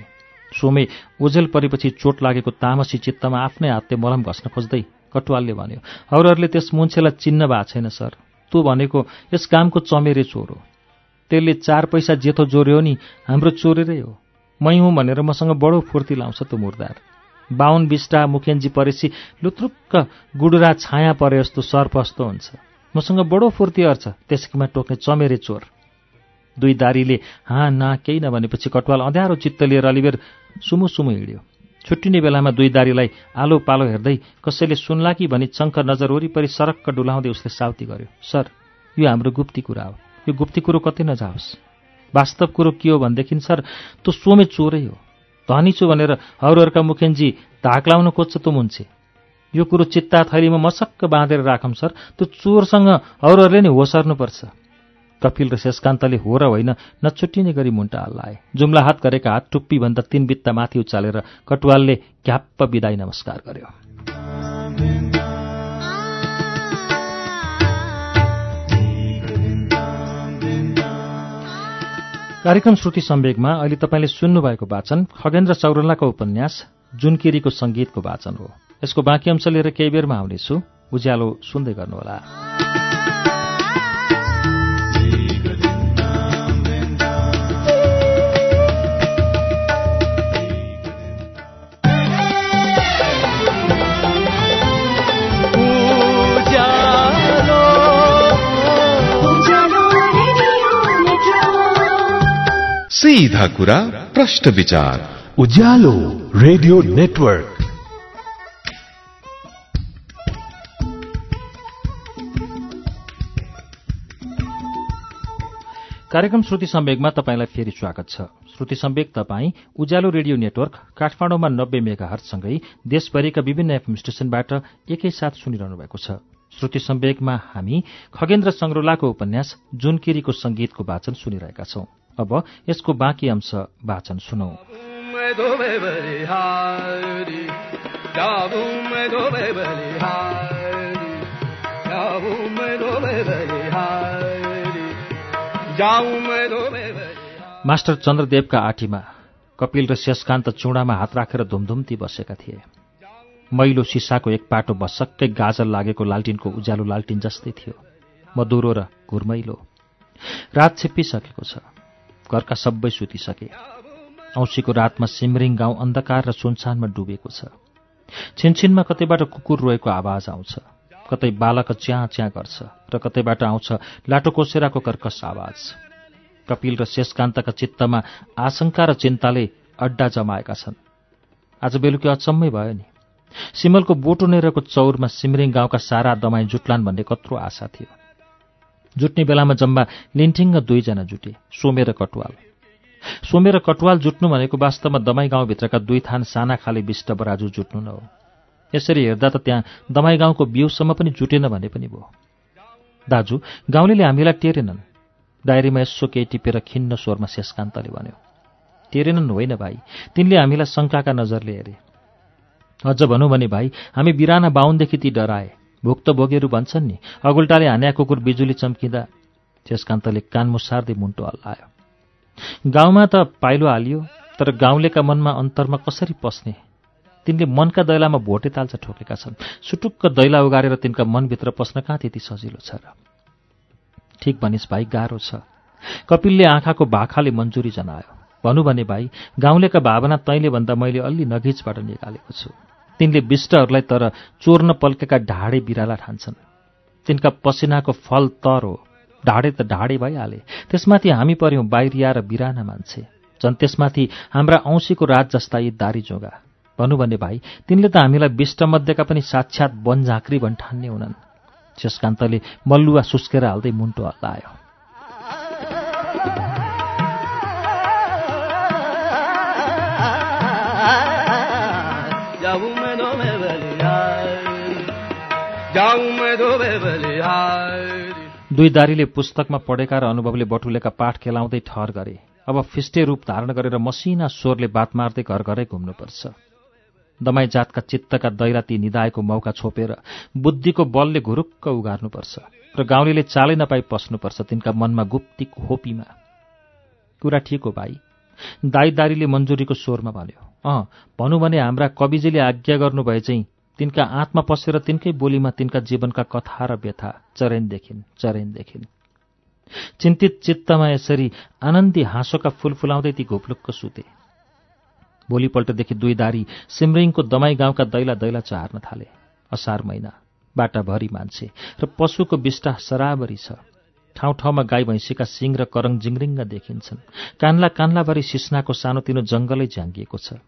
सोमे ओझेल परेपछि चोट लागेको तामसी चित्तमा आफ्नै हातले मलम घस्न खोज्दै कटुवालले भन्यो अरूहरूले त्यस मुन्छेलाई चिन्न भएको छैन सर। तँ भनेको यस कामको चमेरे चोर हो। त्यसले चार पैसा जेथो जोर्यो नि हाम्रो चोरेरै हो। मै हुँ भनेर मसँग बडो फुर्ती लाउँछ त मुर्दार। बाहुन बिस्टा मुखेन्जी परेसी लुत्रुक्क गुडुरा छाया परे जस्तो सर्पस्तो हुन्छ। मसँग बडो फुर्ती अर्छ त्यसकैमा टोक्ने चमेरे चोर। दुई दारीले हाँ ना केही नभनेपछि कटवाल अँध्यारो चित्त लिएर अलिबेर सुमु सुमु हिँड्यो। छुट्टिने बेलामा दुई दारीलाई आलो पालो हेर्दै कसैले सुन्ला कि भनी चङ्क नजर वरिपरि सरक्क डुलाउँदै उसले साउती गर्यो सर यो हाम्रो गुप्ती कुरा हो। यो गुप्ती कुरो कतै नजाओस्। वास्तव कुरो के हो भनेदेखि सर तँ सोमे चोरै हो। धनी छु भनेर अरूहरूका मुखेन्जी धाक लाउन खोज्छ त मुन्छे यो कुरो चित्ता थैलीमा मसक्क बाँधेर राखौँ सर। त्यो चोरसँग अरूहरूले नै होसर्नुपर्छ। कपिल र शेषकान्तले हो र होइन नछुट्टिने गरी मुन्टा हल्लाए। जुम्ला हात गरेका हात टुप्पीभन्दा तीन बित्ता माथि उचालेर कटुवालले घ्याप्प विदाई नमस्कार गर्यो। कार्यक्रम श्रुति सम्वेकमा अहिले तपाईँले सुन्नुभएको वाचन खगेन्द्र चौरलाको उपन्यास जुनकिरीको सङ्गीतको वाचन हो। यसको बाँकी अंश लिएर केही बेरमा आउनेछु। उज्यालो सुन्दै गर्नुहोला। सीधा कुरा प्रश्न विचार। Ujyaalo radio network. कार्यक्रम श्रुति सम्वेगमा तपाईँलाई फेरि स्वागत छ। श्रुति सम्वेग तपाईँ उज्यालो रेडियो नेटवर्क काठमाडौँमा नब्बे मेगा हर्चसँगै देशभरिका विभिन्न एफएम स्टेशनबाट एकैसाथ सुनिरहनु भएको छ। श्रुति सम्वेगमा हामी खगेन्द्र संग्रोलाको उपन्यास जुनकिरीको संगीतको वाचन सुनिरहेका छौं। अब यसको बाँकी अंश वाचन सुनौ। मास्टर चन्द्रदेवका आठीमा कपिल र शेषकान्त चुडामा हात राखेर धुमधुम्ती बसेका थिए। मैलो सिसाको एक पाटो बसक्कै गाजर लागेको लालटिनको उज्यालो लालटिन जस्तै थियो। मधुरो र घुर्मैलो। रात छिप्पिसकेको छ। घरका सबै सुतिसके। औँसीको रातमा सिमरिङ गाउँ अन्धकार र सुनसानमा डुबेको छ। छिनछिनमा कतैबाट कुकुर रोएको आवाज आउँछ। कतै बालक च्याँ च्याँ गर्छ र कतैबाट आउँछ लाटोकोसेराको कर्कस आवाज। कपिल र शेषकान्तका चित्तमा आशंका र चिन्ताले अड्डा जमाएका छन्। आज बेलुकी अचम्मै भयो नि। सिमलको बोटो नेरको चौरमा सिमरिङ गाउँका सारा दमाई जुट्लान् भन्ने कत्रो आशा थियो। जुट्ने बेलामा जम्मा लिन्ठिङ्ग दुईजना जुटे सोमे र कटुवाल। सोमे र कटुवाल जुट्नु भनेको वास्तवमा दमाई गाउँभित्रका दुई थान साना खाले विष्ट बराजु जुट्नु न हो। यसरी हेर्दा त त्यहाँ दमाई गाउँको बिउसम्म पनि जुटेन भने पनि भयो। दाजु गाउँले हामीलाई टेरेनन्। डायरीमा यसो केही टिपेर खिन्न स्वरमा शेषकान्तले भन्यो टेरेनन् होइन भाइ तिनले हामीलाई शङ्काका नजरले हेरे। अझ भनौँ भने भाइ हामी बिराना बाहुनदेखि ती डराए। भोगेहरू भन्छन् नि। अगुल्टाले हान्या कुकुर बिजुली चम्किँदा शेषकान्तले कान मुसार्दै मुन्टो हल्लायो। गाउँमा त पाइलो हालियो तर गाउँलेका मनमा अन्तरमा कसरी पस्ने? तिनले मनका दैलामा भोटे ताल्चा ठोकेका छन्। सुटुक्क दैला उगारेर तिनका मनभित्र पस्न कहाँ त्यति सजिलो छ र? ठिक भनिस् भाइ गाह्रो छ। कपिलले आँखाको भाखाले मन्जुरी जनायो। भनौँ भने भाइ गाउँलेका भावना तैँले भन्दा मैले अलि नघिचबाट निकालेको छु। तिनले विष्टहरूलाई तर चोर्न पल्केका ढाडे बिराला ठान्छन्। तिनका पसिनाको फल तर हो। ढाडे त ढाडे भइहाले। त्यसमाथि हामी पर्यौँ बाहिरिया र बिराना मान्छे। झन् त्यसमाथि हाम्रा औँसीको राज जस्ता यी दारी जोगा। भनौँ भने भाइ तिनले त हामीलाई विष्टमध्येका पनि साक्षात् बनझाँक्री भन्ठान्ने हुनन्। शेषकान्तले मल्लुवा सुस्केर हाल्दै मुन्टो हल्लायो। दुई दारीले पुस्तकमा पढेका र अनुभवले बटुलेका पाठ खेलाउँदै ठहर गरे। अब फिस्टे रूप धारण गरेर मसिना स्वरले बात मार्दै घर घरै घुम्नुपर्छ। दमाई जातका चित्तका दैरा ती निधाएको मौका छोपेर बुद्धिको बलले घुरुक्क उगार्नुपर्छ र गाउँले चालै नपाई पस्नुपर्छ तिनका मनमा गुप्ती खोपीमा। कुरा ठिक हो भाइ। दाईदारीले मन्जुरीको स्वरमा भन्यो अँ भनौँ भने हाम्रा कविजीले आज्ञा गर्नुभए चाहिँ तिनका आँतमा पसेर तिनकै बोलीमा तिनका जीवनका कथा र व्यथा चरेन देखिन् चरेन देखिन्। चिन्तित चित्तमा यसरी आनन्दी हाँसोका फूल फुलाउँदै ती घोप्लुक्क सुते। भोलिपल्टदेखि दुई दारी सिमरिङको दमाई गाउँका दैला दैला चार्न थाले। असार महिना बाटाभरि मान्छे र पशुको विष्टा सराबरी छ। ठाउँ ठाउँमा गाई भैँसीका सिङ र करङ जिङ्रिङ्ग देखिन्छन्। कान्ला कान्लाभरि सिस्नाको सानोतिनो जङ्गलै झ्याङ्गिएको छ।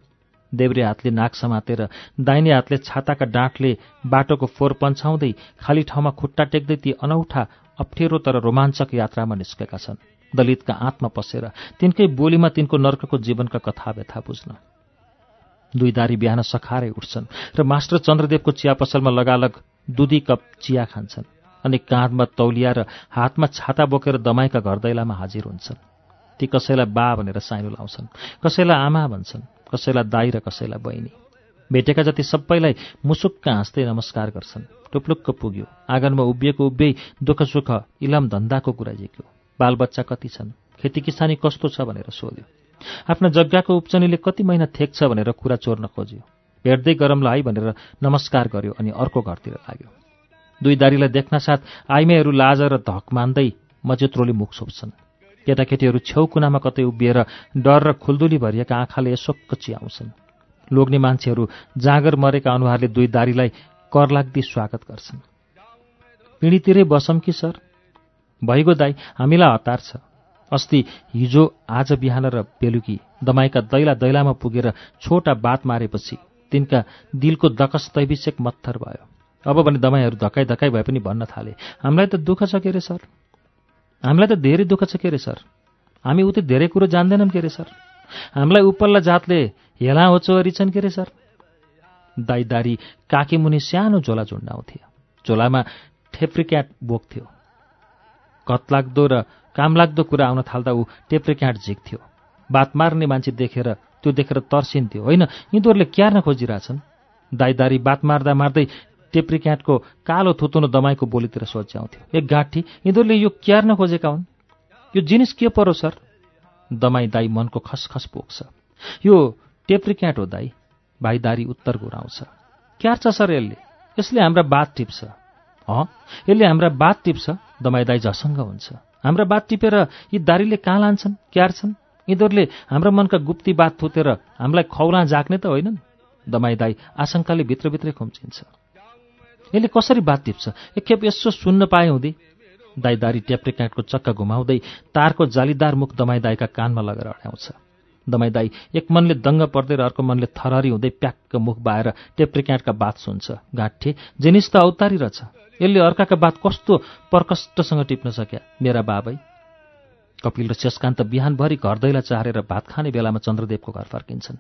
देब्रे हातले नाक समातेर दाहिने हातले छाताका डाँठले बाटोको फोहोर पन्छाउँदै खाली ठाउँमा खुट्टा टेक्दै ती अनौठा अप्ठ्यारो तर रोमाञ्चक यात्रामा निस्केका छन्। दलितका आँतमा पसेर तिनकै बोलीमा तिनको नर्कको जीवनका कथा व्यथा बुझ्न। दुई दारी बिहान सखारै उठ्छन् र मास्टर चन्द्रदेवको चिया पसलमा लगालग दुधी कप चिया खान्छन् अनि काँधमा तौलिया र हातमा छाता बोकेर दमाईका घर दैलामा हाजिर हुन्छन्। ती कसैलाई बा भनेर साइनो लाउँछन् कसैलाई आमा भन्छन्। कसैलाई दाई र कसैलाई बहिनी। भेटेका जति सबैलाई मुसुक्क हाँस्दै नमस्कार गर्छन्। टुप्लुक्क पुग्यो। आँगनमा उभिएको उभियै दुःख सुख इलम धन्दाको कुरा जिक्यो बालबच्चा कति छन्? खेती किसानी कस्तो छ भनेर सोध्यो। आफ्ना जग्गाको उप्चनीले कति महिना थेक्छ भनेर कुरा चोर्न खोज्यो। भेट्दै गरमला है भनेर नमस्कार गर्यो अनि अर्को घरतिर लाग्यो। दुई दारीलाई देख्न साथ आइमेहरू लाज र धक मान्दै मजेत्रोले मुख छोप्छन्। केटाकेटीहरू छेउ कुनामा कतै उभिएर डर र खुल्दुली भरिएका आँखाले यसोक्क चियाउँछन्। लोग्ने मान्छेहरू जाँगर मरेका अनुहारले दुई दारीलाई कर लाग्दी स्वागत गर्छन्। पिँढीतिरै बसम कि सर? भइगयो दाई हामीलाई हतार छ। अस्ति हिजो आज बिहान र बेलुकी दमाईका दैला दैलामा पुगेर छोटा बात मारेपछि तिनका दिलको दकस तैविषेक मत्थर भयो। अब भने दमाईहरू धकाइ धकाइ भए पनि भन्न थाले। हामीलाई त दुःख छ के अरे सर? हामीलाई त धेरै दुःख छ के अरे सर? हामी उति धेरै कुरो जान्दैनौँ के अरे सर? हामीलाई उपल्ला जातले हेला होचो छन् के अरे सर? दाइदारी काकी मुनि सानो झोला झुन्डाउँथे झोलामा ठेप्रिक्याट बोक्थ्यो कतलाग्दो र कामलाग्दो कुरा आउन थाल्दा ऊ टेप्रिक्याट झिक्थ्यो। बात मार्ने मान्छे देखेर त्यो देखेर तर्सिन्थ्यो। होइन यिनीहरूले क्यार्न खोजिरहेछन् दाइदारी बात मार्दा मार्दै टेप्रिक्याटको कालो थुतुनो दमाईको बोलीतिर सोच्याउँथ्यो। एक गाठी यिनीहरूले यो क्यार्न खोजेका हुन्? यो जिनिस के परो सर? दमाई दाई मनको खसखस पोख्छ। यो टेप्रिक्याट हो दाई। भाइदारी उत्तर गुराउँछ। क्यार्छ सर यसले? यसले हाम्रा बात टिप्छ। हँ? यसले हाम्रा बात टिप्छ? दमाई दाई झसङ्ग हुन्छ। हाम्रा बात टिपेर यी दारीले कहाँ लान्छन्? क्यार्छन् यिनीहरूले हाम्रा मनका गुप्ती बात थुतेर हामीलाई खौला जाग्ने त होइनन्? दमाई दाई आशंकाले भित्रभित्रै खुम्चिन्छ। यसले कसरी बात टिप्छ? एकखेप यसो सुन्न पाए हुँदी दाईदारी ट्याप्रेक्याटको चक्का घुमाउँदै तारको जालीदार मुख दमाई दाईका कानमा लगेर अड्याउँछ। दमाई दाई एक मनले दङ्ग पर्दै र अर्को मनले थरहरी हुँदै प्याक्क मुख बाएर टेप्रेक्याटका बात सुन्छ। गाँठे जिनिस त औतारी रहेछ। यसले अर्काका बात कस्तो प्रकष्टसँग टिप्न सक्या? मेरा बाबै। कपिल र शेषकान्त बिहानभरि घर दैला चारेर भात खाने बेलामा चन्द्रदेवको घर फर्किन्छन्।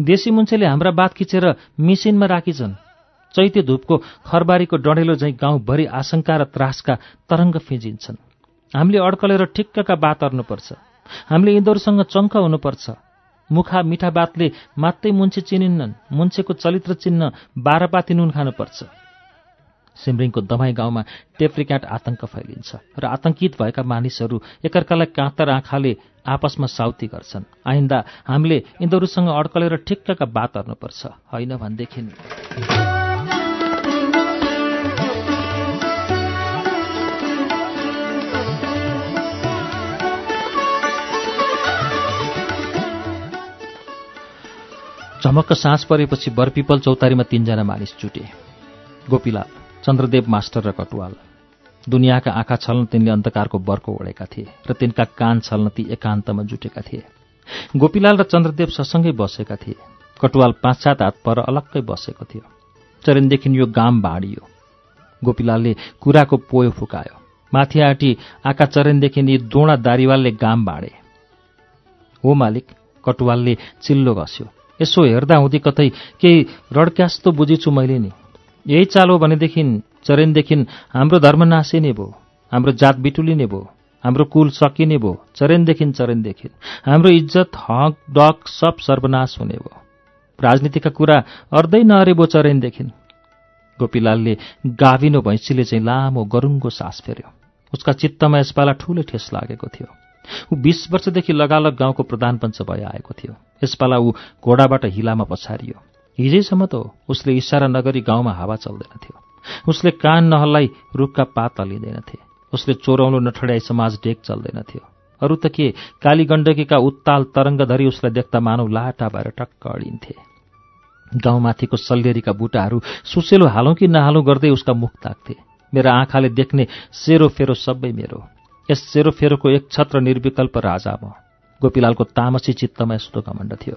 देशी मुन्छेले हाम्रा बात खिचेर मिसिनमा राखिछन्। चैते धुपको खरबारीको डढेलो झैँ गाउँभरि आशंका र त्रासका तरङ्ग फिजिन्छन्। हामीले अड्कलेर ठिक्कका बात अर्नुपर्छ। हामीले यिनीहरूसँग चङ्ख हुनुपर्छ। मुखा मिठा बातले मात्रै मुन्छे चिनिन्नन्। मुन्छेको चलित्र चिन्ह बाह्रपाती नुन खानुपर्छ। सिमरिङको दमाई गाउँमा टेप्रिक्याट आतंक फैलिन्छ र आतंकित भएका मानिसहरू एकअर्कालाई काँतर आँखाले आपसमा साउती गर्छन्। आइन्दा हामीले यिनीहरूसँग अड्कलेर ठिक्कका बात अर्नुपर्छ। होइन भनेदेखि झमक्क साँझ परेपछि बरपिपल चौतारीमा तीनजना मानिस जुटे गोपीलाल चन्द्रदेव मास्टर र कटुवाल। दुनियाँका आँखा छल्न तिनले अन्धकारको बर्को ओढेका थिए र तिनका कान छल्न ती एकान्तमा जुटेका थिए। गोपीलाल र चन्द्रदेव ससँगै बसेका थिए। कटुवाल पाँच सात हात पर अलग्गै बसेको थियो। चरेनदेखि यो गाम बाँडियो। गोपीलालले कुराको पोयो फुकायो। माथि आँटी आँखा चरेनदेखि यी दोडा दारीवालले गाम बाँडे। हो मालिक कटुवालले चिल्लो घस्यो। यसो हेर्दा हुँदी कतै केही रड्क्यास्तो बुझिछु मैले नि। यही चाल हो भनेदेखि चरेनदेखि हाम्रो धर्म नासिने भयो हाम्रो जात बिटुलिने भयो हाम्रो कुल सकिने भयो चरेनदेखि चरेनदेखि हाम्रो इज्जत हक डक सब सर्वनाश हुने भयो। राजनीतिका कुरा अर्दै नअरे भयो चरेनदेखि गोपीलालले गाविनो भैँसीले चाहिँ लामो गरुङ्गो सास फेर्यो। उसका चित्तमा यसपाला ठूलो ठेस लागेको थियो। ऊ बीस वर्षदेखि लगालग गाउँको प्रधान पञ्च भए आएको थियो। यसपाला ऊ घोडाबाट हिलामा पछारियो। हिजैसम्म त उसले इसारा नगरी गाउँमा हावा चल्दैनथ्यो। उसले कान नहल्लाई रुखका पात हलिँदैनथे उसले चोराउनु नठड्याई समाज डेक चल्दैनथ्यो। अरू त के काली गण्डकीका उत्ताल तरङ्गधरी उसलाई देख्दा मानव लाटा भएर टक्क अडिन्थे गाउँमाथिको सल्लेरीका बुटाहरू सुसेलो हालौँ कि नहालौँ गर्दै उसका मुख ताक्थे। मेरा आँखाले देख्ने सेरो फेरो सबै मेरो। यस सेरो फेरोको एक छत्र निर्विकल्प राजा म। गोपीलालको तामसी चित्तमा यस्तो घमण्ड थियो।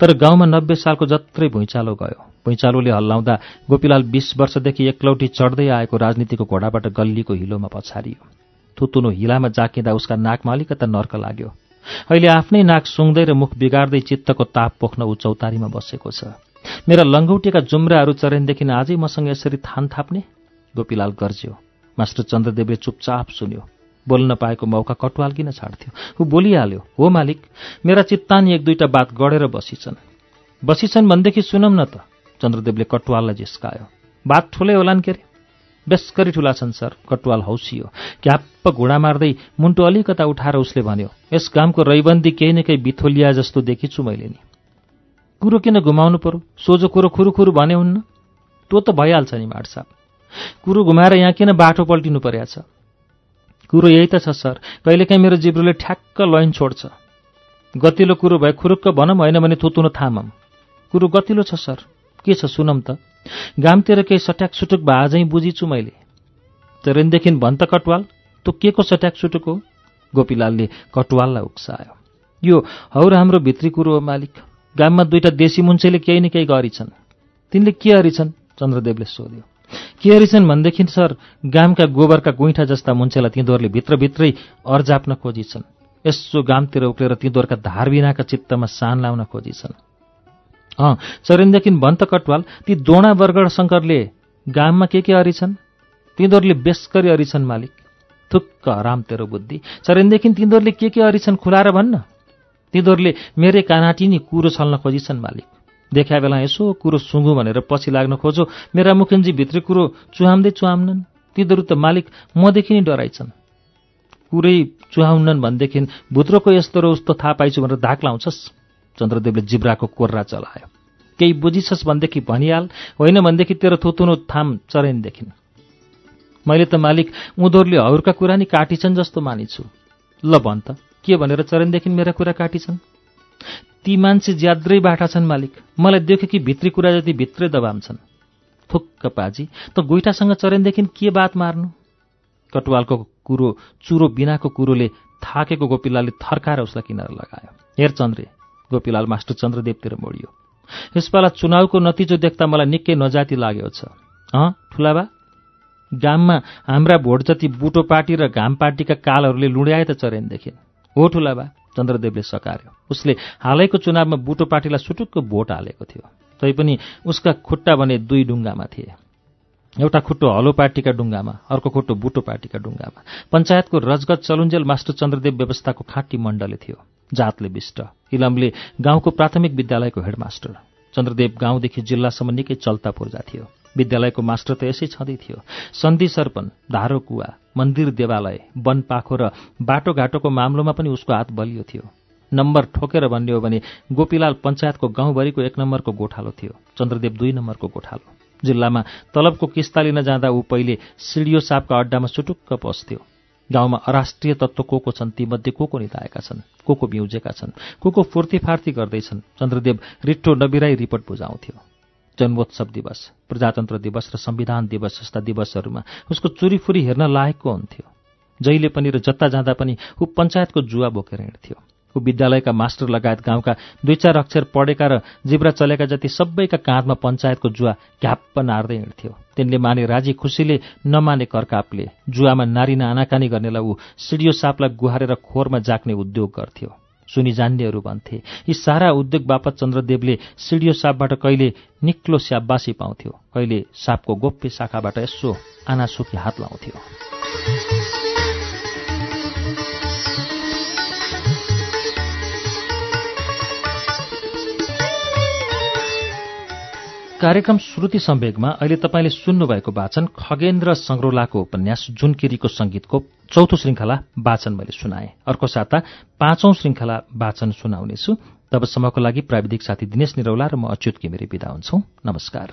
तर गाउँमा नब्बे सालको जत्रै भुइँचालो गयो। भुइँचालोले हल्लाउँदा गोपीलाल बीस वर्षदेखि एकलौटी चढ्दै आएको राजनीतिको घोडाबाट गल्लीको हिलोमा पछारियो। थुतुनो हिलामा जाकिँदा उसका नाकमा अलिकता नर्क लाग्यो। अहिले आफ्नै नाक सुँग्दै र मुख बिगार्दै चित्तको ताप पोख्न ऊ चौतारीमा बसेको छ। मेरा लङ्गौटेका जुम्राहरू चरेनदेखि आजै मसँग यसरी थान थाप्ने गोपीलाल गर्ज्यो। मास्टर चन्द्रदेवले चुपचाप सुन्यो। बोल्न पाएको मौका कटुवाल किन छाड्थ्यो? ऊ बोलिहाल्यो हो मालिक मेरा चित्तानी एक दुईटा बात गढेर बसिछन्। बसिछन् भनेदेखि सुनौँ न त चन्द्रदेवले कटुवाललाई जिस्कायो। बात ठुलै होलान् के अरे बेसकरी ठुला छन् सर। कटुवाल हौसियो। क्याप्प घुँडा मार्दै मुन्टो अलिकता उठाएर उसले भन्यो यस गामको रैबन्दी केही न केही बिथोलिया जस्तो देखिछु मैले नि। कुरो किन घुमाउनु पर्यो? सोझो कुरो खुरुखुरु भने हुन्न। त्यो त भइहाल्छ नि माड कुरो घुमाएर यहाँ किन बाटो पल्टिनु पर्या छ? कुरो यही त छ सर। कहिलेकाहीँ मेरो जिब्रोले ठ्याक्क लैन छोड्छ। गतिलो कुरो भए खुरुक्क भनौँ होइन भने थुतुन थामम। कुरो गतिलो छ सर। के छ सुनम त। गामतिर केही सट्याक सुटुक भए आजै बुझिछु मैले। तेरेनदेखि भन् त कटवाल। तँ के को सट्याक सुटुक हो? गोपीलालले कटवाललाई उक्सायो। यो हौर हाम्रो भित्री कुरो हो मालिक। गाममा दुईटा देशी मुन्छेले केही न केही गरिछन्। तिनले के हरिछन् चन्द्रदेवले सोध्यो। के हरिछन् भनेदेखि सर गामका गोबरका गुइठा जस्ता मुन्छेलाई तिनीहरूले भित्रभित्रै अर्जाप्न खोजिछन्। यसो गामतिर उक्लेर तिनीहरूका धारबिनाका चित्तमा सान लाउन खोजिछन्। अँ चरेनदेखि भन्छ कटवाल ती दोणा बर्गड शङ्करले गाममा के के अरिछन्? तिनीहरूले बेसकरी अरिछन् मालिक। थुक्क हराम तेरो बुद्धि। चरेनदेखि तिनीहरूले के के अरिछन् खुलाएर भन्न? तिनीहरूले मेरै कानाटिनी कुरो छल्न खोजिछन् मालिक। देखा बेला यसो कुरो सुँगु भनेर पछि लाग्न खोजो मेरा मुखेन्जी भित्री कुरो चुहाम्दै चुहाम्नन्। तिनीहरू त मालिक मदेखि नै डराइछन्। कुरै चुहाउन्नन् भनेदेखि भुत्रोको यस्तो र उस्तो थाहा पाइछु भनेर धाक लाउँछस्? चन्द्रदेवले जिब्राको कोर्रा चलायो। केही बुझिछस् भनेदेखि भनिहाल होइन भनेदेखि तेरो थुतुनु थाम चरेनदेखि। मैले त मालिक उनीहरूले हौरका कुरा नि काटिछन् जस्तो मानिछु। ल भन् त के भनेर चरेनदेखि मेरा कुरा काटिछन्? ती मान्छे ज्याद्रै बाठा छन् मालिक। मलाई देख्यो कि भित्री कुरा जति भित्रै दबाम छन्। थुक्क पाजी त गोइठासँग चरेनदेखि के बात मार्नु? कटुवालको कुरो चुरो बिनाको कुरोले थाकेको गोपीलालले थर्काएर उसलाई किनार लगायो। हेर चन्द्रे गोपीलाल मास्टर चन्द्रदेवतिर मोडियो। यसपाला चुनावको नतिजो देख्दा मलाई निकै नजाति लाग्यो छ। अँ ठुलाबा? गाममा हाम्रा भोट जति बुटो पार्टी र घाम पार्टीका कालहरूले लुड्याए त चरेनदेखि हो ठुलाबा? चन्द्रदेवले सकार्यो। उसले हालैको चुनावमा बुटो पार्टीलाई सुटुक्क भोट हालेको थियो। तैपनि उसका खुट्टा भने दुई डुङ्गामा थिए। एउटा खुट्टो हलो पार्टीका डुङ्गामा अर्को खुट्टो बुटो पार्टीका डुङ्गामा। पञ्चायतको रजगत चलुन्जेल मास्टर चन्द्रदेव व्यवस्थाको खाँटी मण्डले थियो जातले विष्ट। इलमले गाउँको प्राथमिक विद्यालयको हेडमास्टर। चन्द्रदेव गाउँदेखि जिल्लासम्म निकै चल्ता पूर्जा थियो। विद्यालयको मास्टर त यसै छँदै थियो। सन्धि सर्पन धारो कुवा मन्दिर देवालय वन पाखो र बाटोघाटोको मामलोमा पनि उसको हात बलियो थियो। नम्बर ठोकेर भन्ने हो भने गोपीलाल पञ्चायतको गाउँभरिको एक नम्बरको गोठालो थियो चन्द्रदेव दुई नम्बरको गोठालो। जिल्लामा तलबको किस्ता लिन जाँदा ऊ पहिले सिडियो सापका अड्डामा सुटुक्क पस्थ्यो। गाउँमा अराष्ट्रिय तत्त्व को को छन् तीमध्ये को को निधाएका छन् को को बिउजेका छन् को को फूर्तिफार्ती गर्दैछन् चन्द्रदेव रिट्टो नबिराई रिपोर्ट बुझाउँथ्यो। जन्मोत्सव दिवस प्रजातन्त्र दिवस र संविधान दिवस जस्ता दिवसहरूमा उसको चुरीफुरी हेर्न लायकको हुन्थ्यो जहिले पनि र जता जाँदा पनि ऊ पञ्चायतको जुवा बोकेर हिँड्थ्यो। ऊ विद्यालयका मास्टर लगायत गाउँका दुई चार अक्षर पढेका र जिब्रा चलेका जति सबैका काँधमा पञ्चायतको जुवा घ्याप्प नार्दै हिँड्थ्यो। तिनले माने राजी खुसीले नमाने कर्कापले जुवामा नारिना आनाकानी गर्नेलाई ऊ सिडियो सापलाई गुहारेर खोरमा जाक्ने उद्योग गर्थ्यो। सुनि जान्नेहरू भन्थे। यी सारा उद्योग बापत चन्द्रदेवले सिडियो सापबाट कहिले निक्लो स्याबासी पाउँथ्यो कहिले सापको गोप्य शाखाबाट यसो आनासुकी हात लाउँथ्यो। कार्यक्रम श्रुति सम्वेगमा अहिले तपाईँले सुन्नुभएको वाचन खगेन्द्र संग्रौलाको उपन्यास जुनकिरीको संगीतको चौथो श्रृङ्खला वाचन मैले सुनाएँ। अर्को साता पाँचौं श्रृङ्खला वाचन सुनाउनेछु। तबसम्मको लागि प्राविधिक साथी दिनेश निरौला र म अच्युत घिमिरे विदा हुन्छौ। नमस्कार।